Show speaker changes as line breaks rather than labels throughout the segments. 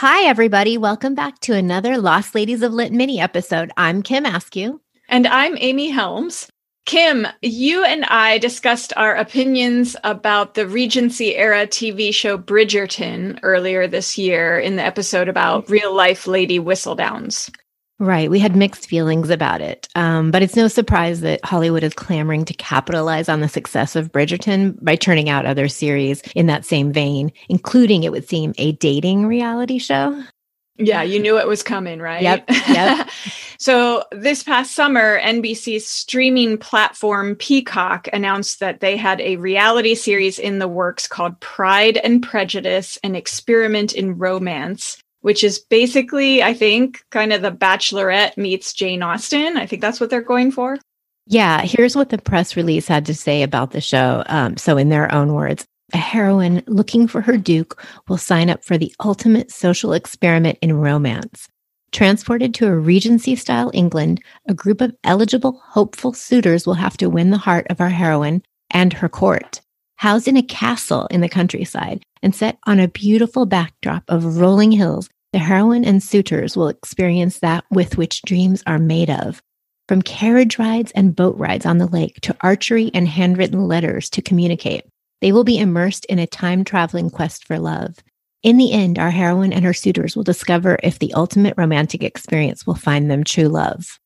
Hi, everybody. Welcome back to another Lost Ladies of Lit mini episode. I'm Kim Askew.
And I'm Amy Helms. Kim, you and I discussed our opinions about the Regency era TV show Bridgerton earlier this year in the episode about mm-hmm. real life Lady Whistledowns.
Right. We had mixed feelings about it. Um, but it's no surprise that Hollywood is clamoring to capitalize on the success of Bridgerton by turning out other series in that same vein, including, it would seem, a dating reality show.
Yeah, you knew it was coming, right?
Yep. Yep.
so, this past summer, NBC's streaming platform Peacock announced that they had a reality series in the works called Pride and Prejudice An Experiment in Romance which is basically, I think, kind of the Bachelorette meets Jane Austen. I think that's what they're going for.
Yeah, here's what the press release had to say about the show. Um, so, in their own words, a heroine looking for her Duke will sign up for the ultimate social experiment in romance. Transported to a Regency style England, a group of eligible, hopeful suitors will have to win the heart of our heroine and her court. Housed in a castle in the countryside, and set on a beautiful backdrop of rolling hills, the heroine and suitors will experience that with which dreams are made of. From carriage rides and boat rides on the lake to archery and handwritten letters to communicate, they will be immersed in a time traveling quest for love. In the end, our heroine and her suitors will discover if the ultimate romantic experience will find them true love.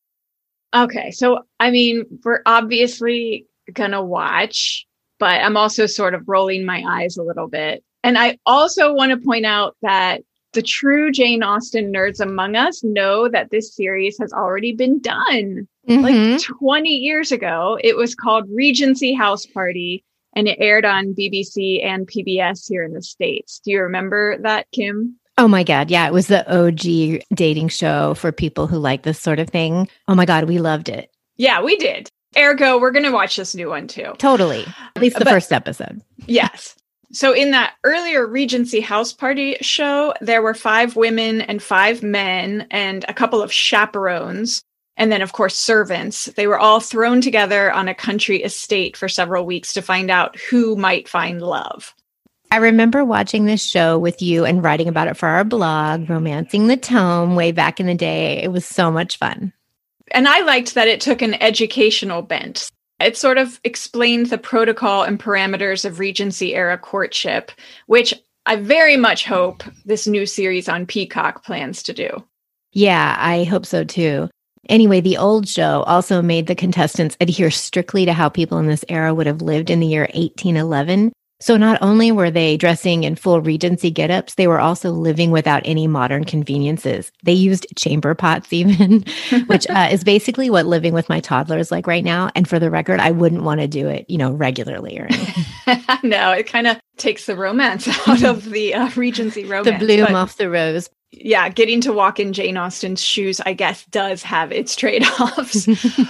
Okay, so I mean, we're obviously gonna watch, but I'm also sort of rolling my eyes a little bit and I also want to point out that the true Jane Austen nerds among us know that this series has already been done. Mm-hmm. Like 20 years ago, it was called Regency House Party and it aired on BBC and PBS here in the States. Do you remember that, Kim?
Oh my God. Yeah. It was the OG dating show for people who like this sort of thing. Oh my God. We loved it.
Yeah, we did. Ergo, we're going to watch this new one too.
Totally. At least the but, first episode.
Yes. So, in that earlier Regency House Party show, there were five women and five men and a couple of chaperones. And then, of course, servants. They were all thrown together on a country estate for several weeks to find out who might find love.
I remember watching this show with you and writing about it for our blog, Romancing the Tome, way back in the day. It was so much fun.
And I liked that it took an educational bent. It sort of explained the protocol and parameters of Regency era courtship, which I very much hope this new series on Peacock plans to do.
Yeah, I hope so too. Anyway, the old show also made the contestants adhere strictly to how people in this era would have lived in the year 1811, so not only were they dressing in full Regency get-ups, they were also living without any modern conveniences. They used chamber pots even, which uh, is basically what living with my toddler is like right now. And for the record, I wouldn't want to do it, you know, regularly or anything.
no, it kind of takes the romance out of the uh, Regency romance.
The bloom but- off the rose
yeah, getting to walk in Jane Austen's shoes, I guess, does have its trade offs.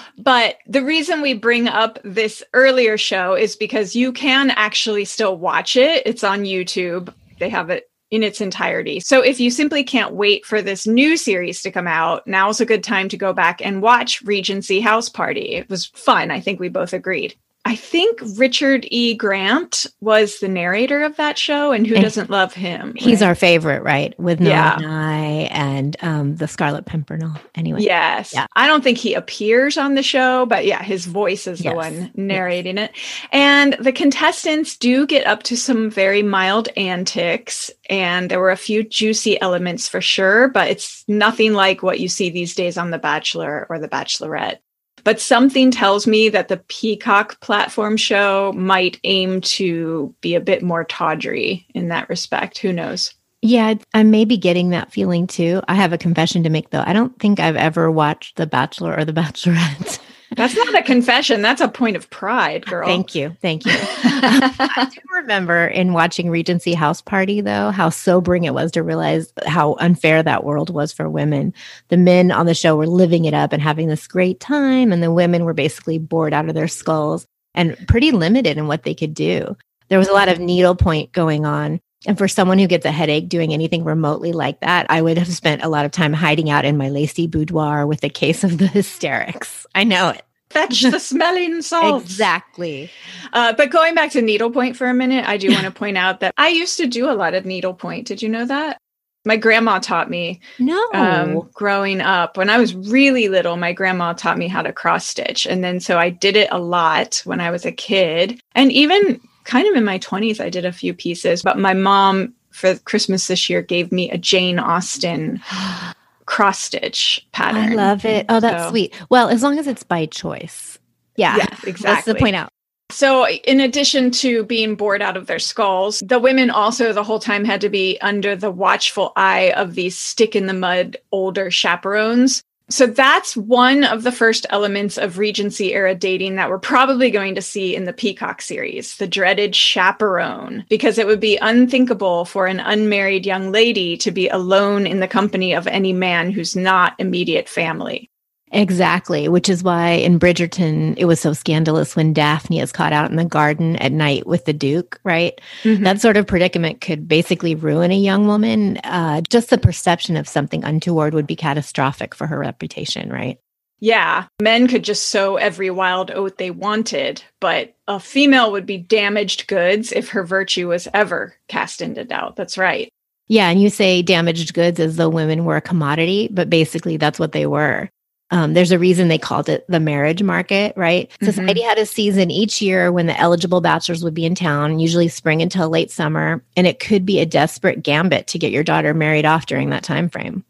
but the reason we bring up this earlier show is because you can actually still watch it. It's on YouTube, they have it in its entirety. So if you simply can't wait for this new series to come out, now's a good time to go back and watch Regency House Party. It was fun. I think we both agreed. I think Richard E. Grant was the narrator of that show, and who and doesn't love him?
He's right? our favorite, right? With yeah. Nye and um, the Scarlet Pimpernel. Anyway,
yes, yeah. I don't think he appears on the show, but yeah, his voice is yes. the one narrating yes. it. And the contestants do get up to some very mild antics, and there were a few juicy elements for sure, but it's nothing like what you see these days on The Bachelor or The Bachelorette. But something tells me that the Peacock platform show might aim to be a bit more tawdry in that respect. Who knows?
Yeah, I may be getting that feeling too. I have a confession to make though. I don't think I've ever watched The Bachelor or The Bachelorette.
That's not a confession. That's a point of pride, girl.
Thank you. Thank you. I do remember in watching Regency House Party, though, how sobering it was to realize how unfair that world was for women. The men on the show were living it up and having this great time, and the women were basically bored out of their skulls and pretty limited in what they could do. There was a lot of needlepoint going on. And for someone who gets a headache doing anything remotely like that, I would have spent a lot of time hiding out in my lacy boudoir with a case of the hysterics. I know it.
Fetch the smelling salts.
exactly.
Uh, but going back to needlepoint for a minute, I do want to point out that I used to do a lot of needlepoint. Did you know that? My grandma taught me.
No.
Um, growing up, when I was really little, my grandma taught me how to cross stitch. And then so I did it a lot when I was a kid. And even kind of in my 20s, I did a few pieces. But my mom, for Christmas this year, gave me a Jane Austen cross stitch pattern.
I love it. Oh, that's
So-
sweet. Well, as long as it's by choice. Yeah.
Yes,
That's
exactly.
the point out.
So, in addition to being bored out of their skulls, the women also the whole time had to be under the watchful eye of these stick in the mud older chaperones. So, that's one of the first elements of Regency era dating that we're probably going to see in the Peacock series the dreaded chaperone, because it would be unthinkable for an unmarried young lady to be alone in the company of any man who's not immediate family.
Exactly, which is why in Bridgerton it was so scandalous when Daphne is caught out in the garden at night with the Duke, right?
Mhm.
That sort of predicament could basically ruin a young woman. Uh, just the perception of something untoward would be catastrophic for her reputation, right?
Yeah, men could just sow every wild oat they wanted, but a female would be damaged goods if her virtue was ever cast into doubt. That's right.
Yeah, and you say damaged goods as though women were a commodity, but basically that's what they were. Um, there's a reason they called it the marriage market, right?
Mhm.
Society had a season each year when the eligible bachelors would be in town, usually spring until late summer, and it could be a desperate gambit to get your daughter married off during that time frame.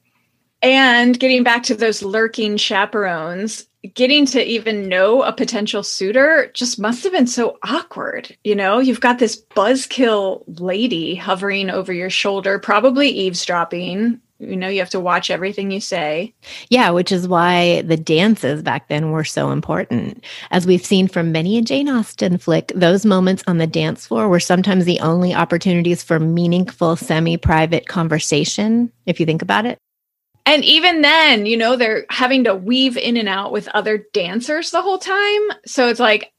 And getting back to those lurking chaperones, getting to even know a potential suitor just must have been so awkward. You know, you've got this buzzkill lady hovering over your shoulder, probably eavesdropping. You know, you have to watch everything you say.
Yeah, which is why the dances back then were so important. As we've seen from many a Jane Austen flick, those moments on the dance floor were sometimes the only opportunities for meaningful, semi private conversation, if you think about it.
And even then, you know, they're having to weave in and out with other dancers the whole time. So it's like,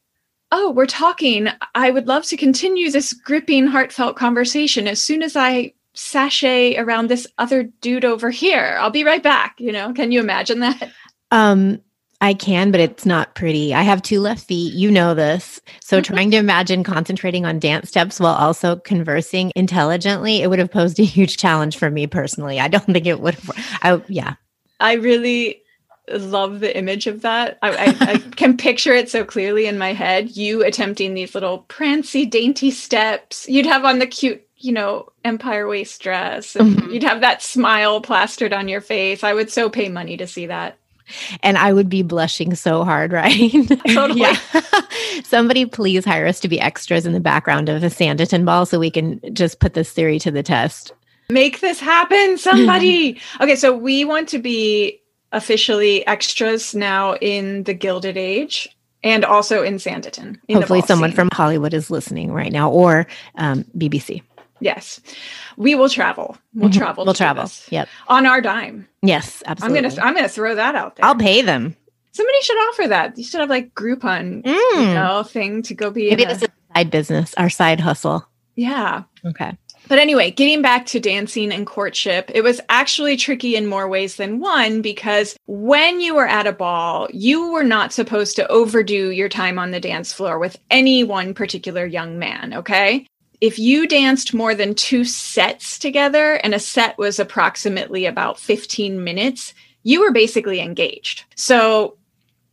oh, we're talking. I would love to continue this gripping, heartfelt conversation as soon as I sashay around this other dude over here. I'll be right back. You know, can you imagine that?
Um, I can, but it's not pretty. I have two left feet. You know this. So trying to imagine concentrating on dance steps while also conversing intelligently, it would have posed a huge challenge for me personally. I don't think it would have. I, yeah.
I really love the image of that. I, I, I can picture it so clearly in my head. You attempting these little prancy, dainty steps. You'd have on the cute, you know, empire waist dress, and
Mhm.
you'd have that smile plastered on your face. I would so pay money to see that.
And I would be blushing so hard, right?
Totally.
Yeah. Somebody please hire us to be extras in the background of a Sanditon ball so we can just put this theory to the test.
Make this happen, somebody. okay, so we want to be officially extras now in the Gilded Age and also in Sanditon. in
Hopefully, someone
scene.
from Hollywood is listening right now or um, BBC.
Yes, we will travel. We'll
Mhm.
travel.
We'll travel.
this
Yep.
on our dime.
Yes,
I'm
absolutely.
gonna I'm gonna throw that out there.
I'll pay them.
Somebody should offer that. You should have like Groupon, you
Mm.
know, thing to go be.
Maybe
in a-
this is a side business, our side hustle.
yeah.
Okay.
But anyway, getting back to dancing and courtship, it was actually tricky in more ways than one because when you were at a ball, you were not supposed to overdo your time on the dance floor with any one particular young man, okay? If you danced more than two sets together, and a set was approximately about 15 minutes, you were basically engaged. So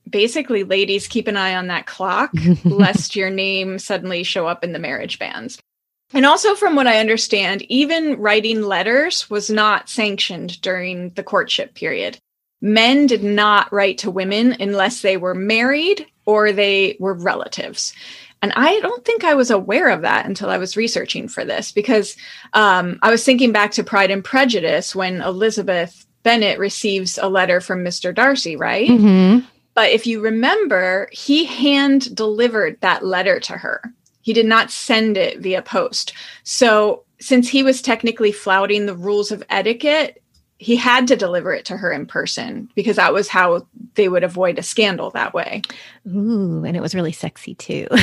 basically, ladies, keep an eye on that clock lest your name suddenly show up in the marriage banns. And also, from what I understand, even writing letters was not sanctioned during the courtship period. Men did not write to women unless they were married or they were relatives. And I don't think I was aware of that until I was researching for this because um, I was thinking back to Pride and Prejudice when Elizabeth Bennet receives a letter from Mr. Darcy, right?
Mhm.
But if you remember, he hand delivered that letter to her. He did not send it via post. So, since he was technically flouting the rules of etiquette, he had to deliver it to her in person because that was how they would avoid a scandal that way.
Ooh, and it was really sexy too.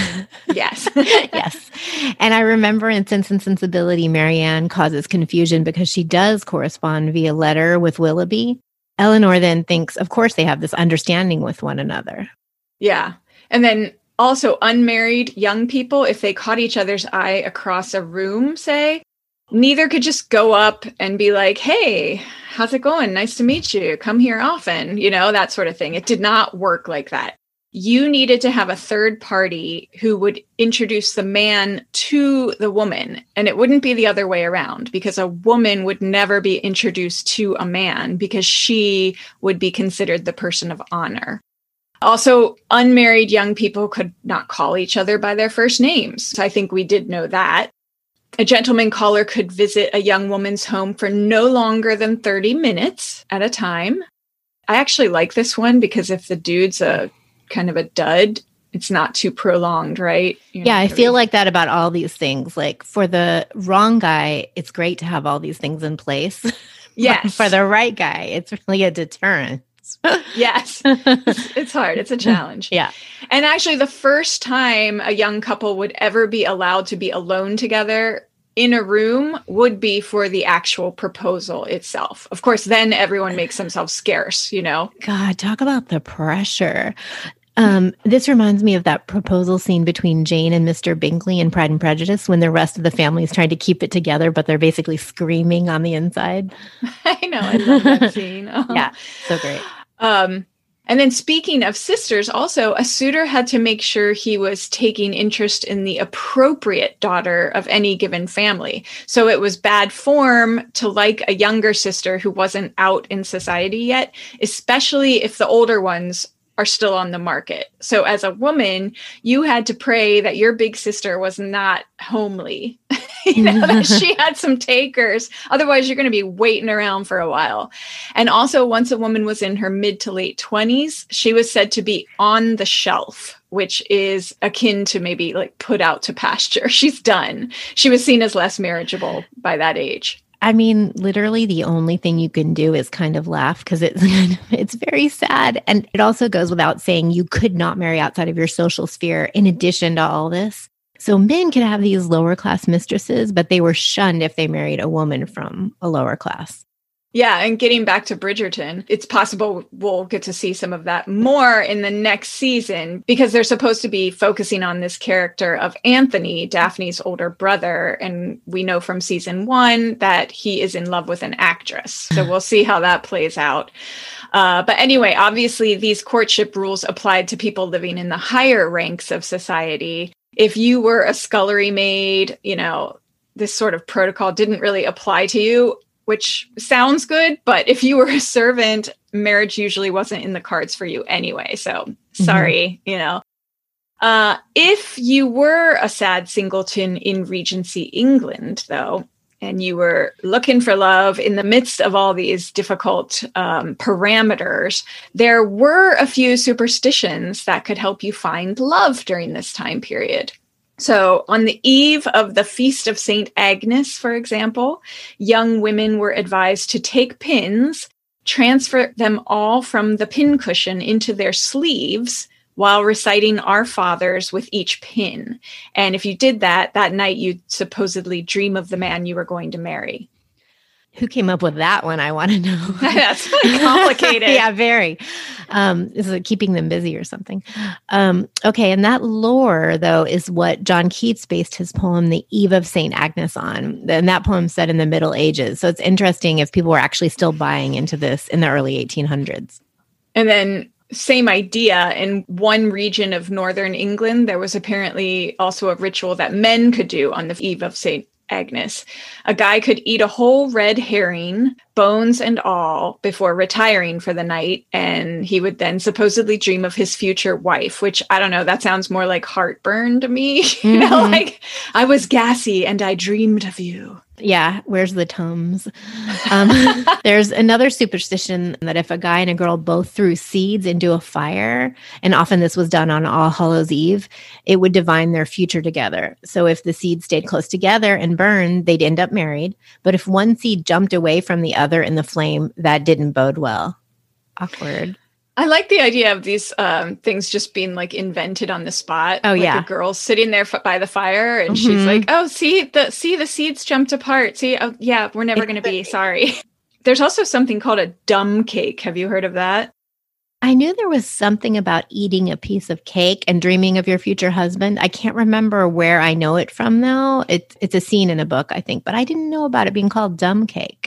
Yes.
yes. And I remember in Sense and Sensibility, Marianne causes confusion because she does correspond via letter with Willoughby. Eleanor then thinks, of course, they have this understanding with one another.
Yeah. And then also unmarried young people, if they caught each other's eye across a room, say, neither could just go up and be like, hey, how's it going? Nice to meet you. Come here often, you know, that sort of thing. It did not work like that. You needed to have a third party who would introduce the man to the woman. And it wouldn't be the other way around because a woman would never be introduced to a man because she would be considered the person of honor. Also, unmarried young people could not call each other by their first names. I think we did know that. A gentleman caller could visit a young woman's home for no longer than 30 minutes at a time. I actually like this one because if the dude's a kind of a dud, it's not too prolonged, right?
You're yeah, I feel like that about all these things. Like for the wrong guy, it's great to have all these things in place.
Yes.
for the right guy, it's really a deterrent.
yes. It's, it's hard. It's a challenge.
Yeah.
And actually, the first time a young couple would ever be allowed to be alone together in a room would be for the actual proposal itself. Of course, then everyone makes themselves scarce, you know?
God, talk about the pressure. Um, this reminds me of that proposal scene between Jane and Mr. Bingley in Pride and Prejudice when the rest of the family is trying to keep it together, but they're basically screaming on the inside.
I know. I love that scene.
Oh. Yeah, so great.
Um, and then speaking of sisters, also a suitor had to make sure he was taking interest in the appropriate daughter of any given family. So it was bad form to like a younger sister who wasn't out in society yet, especially if the older ones are still on the market. So as a woman, you had to pray that your big sister was not homely. you know, that she had some takers. Otherwise, you're going to be waiting around for a while. And also, once a woman was in her mid to late 20s, she was said to be on the shelf, which is akin to maybe like put out to pasture. She's done. She was seen as less marriageable by that age.
I mean, literally the only thing you can do is kind of laugh because it's it's very sad. And it also goes without saying you could not marry outside of your social sphere in addition to all this. So men could have these lower class mistresses, but they were shunned if they married a woman from a lower class.
Yeah, and getting back to Bridgerton, it's possible we'll get to see some of that more in the next season because they're supposed to be focusing on this character of Anthony, Daphne's older brother. And we know from season one that he is in love with an actress. So we'll see how that plays out. Uh, but anyway, obviously, these courtship rules applied to people living in the higher ranks of society. If you were a scullery maid, you know, this sort of protocol didn't really apply to you which sounds good, but if you were a servant, marriage usually wasn't in the cards for you anyway. So mm-hmm. sorry, mm-hmm. you know. Uh, if you were a sad singleton in Regency England, though, and you were looking for love in the midst of all these difficult um, parameters, there were a few superstitions that could help you find love during this time period. So, on the eve of the Feast of St. Agnes, for example, young women were advised to take pins, transfer them all from the pincushion into their sleeves while reciting Our Fathers with each pin. And if you did that, that night you'd supposedly dream of the man you were going to marry.
Who came up with that one? I want to know.
That's complicated.
yeah, very. Um, is it keeping them busy or something? Um, okay, and that lore, though, is what John Keats based his poem "The Eve of Saint Agnes" on, and that poem set in the Middle Ages. So it's interesting if people were actually still buying into this in the early 1800s.
And then same idea in one region of northern England, there was apparently also a ritual that men could do on the eve of St. Agnes. A guy could eat a whole red herring, bones and all, before retiring for the night. And he would then supposedly dream of his future wife, which I don't know, that sounds more like heartburn to me. Mm-hmm. you know, mm-hmm. like I was gassy and I dreamed of you.
Yeah, where's the Tums? Um, there's another superstition that if a guy and a girl both threw seeds into a fire, and often this was done on All Hallows Eve, it would divine their future together. So if the seeds stayed close together and burned, they'd end up married. But if one seed jumped away from the other in the flame, that didn't bode well. Awkward.
I like the idea of these um, things just being like invented on the spot.
Oh
like
yeah,
a girl sitting there by the fire, and mm-hmm. she's like, "Oh, see the see the seeds jumped apart. See, oh yeah, we're never going to be sorry." There's also something called a dumb cake. Have you heard of that?
I knew there was something about eating a piece of cake and dreaming of your future husband. I can't remember where I know it from though. It, it's a scene in a book, I think, but I didn't know about it being called dumb cake.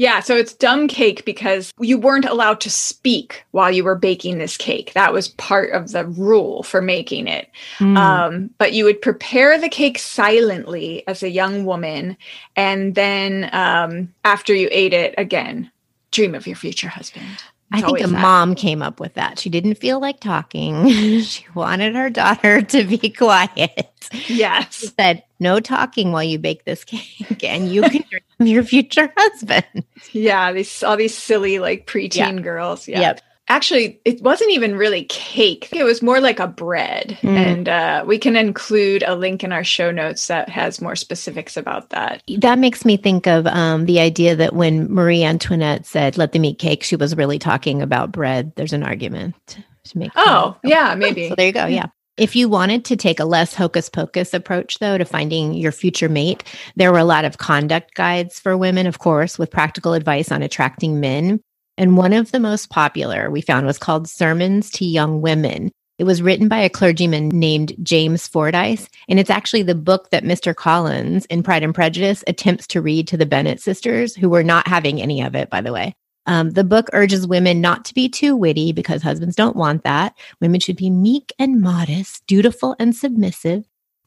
Yeah, so it's dumb cake because you weren't allowed to speak while you were baking this cake. That was part of the rule for making it. Mm. Um, but you would prepare the cake silently as a young woman. And then um, after you ate it, again, dream of your future husband.
I think a that. mom came up with that. She didn't feel like talking. she wanted her daughter to be quiet.
Yes.
She said, no talking while you bake this cake and you can of your future husband.
Yeah. These, all these silly, like preteen yeah. girls. Yeah. Yep actually it wasn't even really cake it was more like a bread mm. and uh, we can include a link in our show notes that has more specifics about that
that makes me think of um, the idea that when marie antoinette said let them eat cake she was really talking about bread there's an argument
to make oh yeah maybe
so there you go yeah if you wanted to take a less hocus pocus approach, though, to finding your future mate, there were a lot of conduct guides for women, of course, with practical advice on attracting men. And one of the most popular we found was called Sermons to Young Women. It was written by a clergyman named James Fordyce, and it's actually the book that Mr. Collins in Pride and Prejudice attempts to read to the Bennet sisters, who were not having any of it, by the way. Um, the book urges women not to be too witty because husbands don't want that. Women should be meek and modest, dutiful and submissive,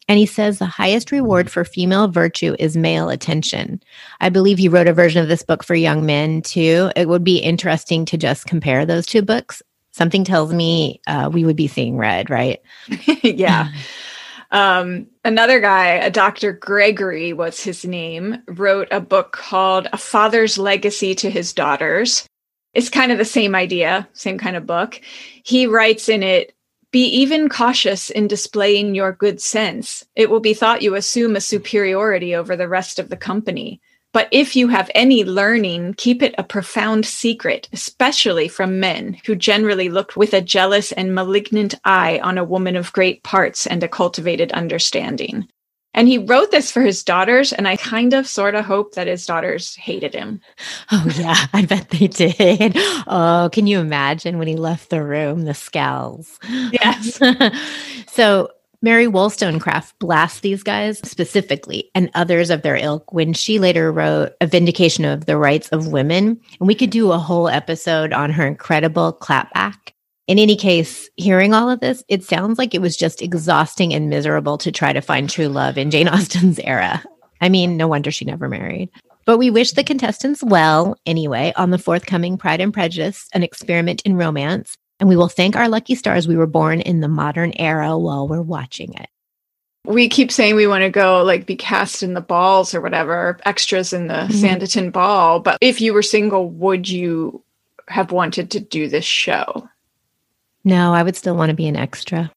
and he says the highest reward for female virtue is male attention. I believe he wrote a version of this book for young men too. It would be interesting to just compare those two books. Something tells me uh, we would be seeing red, right?
yeah. Um, another guy, a Dr. Gregory was his name, wrote a book called A Father's Legacy to His Daughters. It's kind of the same idea, same kind of book. He writes in it be even cautious in displaying your good sense. It will be thought you assume a superiority over the rest of the company. But if you have any learning, keep it a profound secret, especially from men who generally look with a jealous and malignant eye on a woman of great parts and a cultivated understanding. And he wrote this for his daughters, and I kind of sort of hope that his daughters hated him.
Oh, yeah, I bet they did. Oh, can you imagine when he left the room, the scowls?
Yes.
so, Mary Wollstonecraft blasts these guys specifically and others of their ilk when she later wrote A Vindication of the Rights of Women. And we could do a whole episode on her incredible clapback in any case, hearing all of this, it sounds like it was just exhausting and miserable to try to find true love in Jane Austen's era. I mean, no wonder she never married. But we wish the contestants well anyway on the forthcoming Pride and Prejudice, an experiment in romance. And we will thank our lucky stars we were born in the modern era while we're watching it.
We keep saying we want to go like be cast in the balls or whatever, extras in the mm-hmm. Sanditon ball. But if you were single, would you have wanted to do this show?
No, I would still want to be an extra.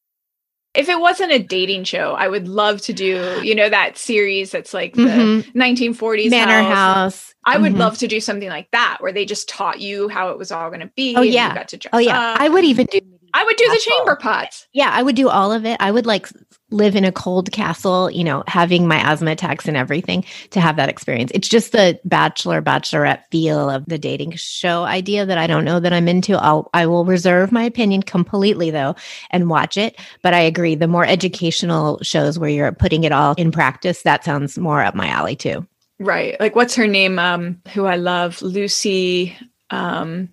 If it wasn't a dating show, I would love to do, you know, that series that's like the mm-hmm. 1940s
Manor House.
House. I would mm-hmm. love to do something like that where they just taught you how it was all going to be.
Oh, yeah. got to dress oh, yeah.
Up.
I would even do
I would do the chamber pots.
Yeah, I would do all of it. I would like live in a cold castle, you know, having my asthma attacks and everything to have that experience. It's just the bachelor bachelorette feel of the dating show idea that I don't know that I'm into. I'll I will reserve my opinion completely though and watch it, but I agree the more educational shows where you're putting it all in practice, that sounds more up my alley too.
Right. Like what's her name um who I love, Lucy um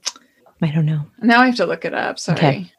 I don't know.
Now I have to look it up. Sorry. Okay.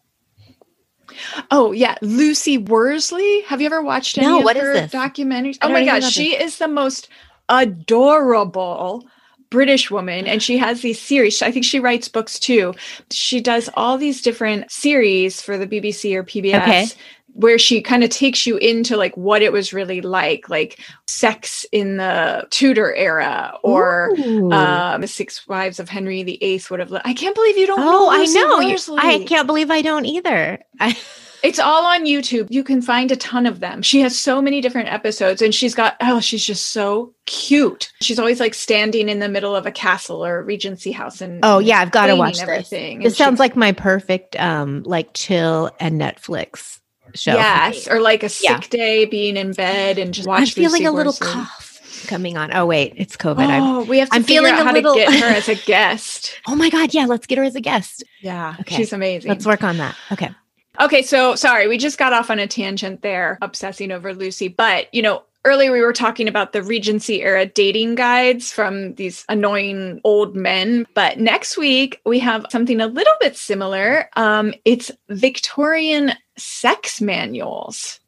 Oh yeah, Lucy Worsley. Have you ever watched any no, of what her is this? documentaries? Oh my gosh, she is the most adorable British woman, and she has these series. I think she writes books too. She does all these different series for the BBC or PBS. Okay. Where she kind of takes you into like what it was really like, like sex in the Tudor era, or um, the Six Wives of Henry VIII would have. I can't believe you don't. Oh, know I know.
I can't believe I don't either. I-
It's all on YouTube. You can find a ton of them. She has so many different episodes and she's got, oh, she's just so cute. She's always like standing in the middle of a castle or a regency house and
Oh yeah, I've got to watch everything. This, this sounds like my perfect um like chill and Netflix show.
Yes, or like a sick yeah. day being in bed and just watching.
I'm feeling Lucy a little cough. coming on. Oh wait, it's COVID.
Oh,
I'm,
we have to
I'm feeling
how
little-
to get her as a guest.
oh my god, yeah, let's get her as a guest.
Yeah,
Okay.
she's amazing.
Let's work on that. Okay.
Okay, so sorry, we just got off on a tangent there, obsessing over Lucy. But, you know, earlier we were talking about the Regency era dating guides from these annoying old men. But next week we have something a little bit similar. Um, it's Victorian sex manuals.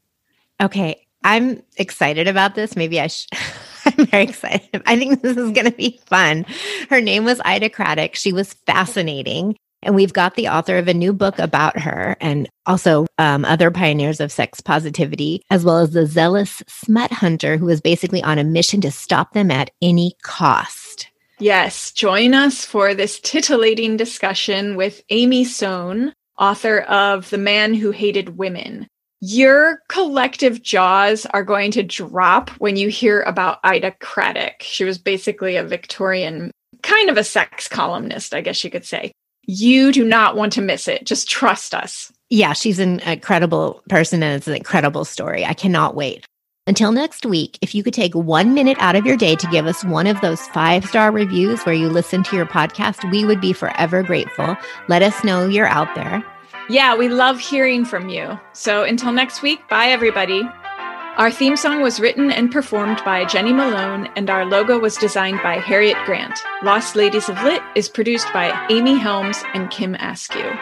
Okay. I'm excited about this. Maybe I should. I'm very excited. I think this is going to be fun. Her name was Ida Craddock. She was fascinating. And we've got the author of a new book about her and also um, other pioneers of sex positivity, as well as the zealous smut hunter who was basically on a mission to stop them at any cost.
Yes, join us for this titillating discussion with Amy Sohn, author of The Man Who Hated Women. Your collective jaws are going to drop when you hear about Ida Craddock. She was basically a Victorian, kind of a sex columnist, I guess you could say. You do not want to miss it. Just trust us.
Yeah, she's an incredible person and it's an incredible story. I cannot wait. Until next week, if you could take one minute out of your day to give us one of those five star reviews where you listen to your podcast, we would be forever grateful. Let us know you're out there.
Yeah, we love hearing from you. So until next week, bye everybody. Our theme song was written and performed by Jenny Malone, and our logo was designed by Harriet Grant. Lost Ladies of Lit is produced by Amy Helms and Kim Askew.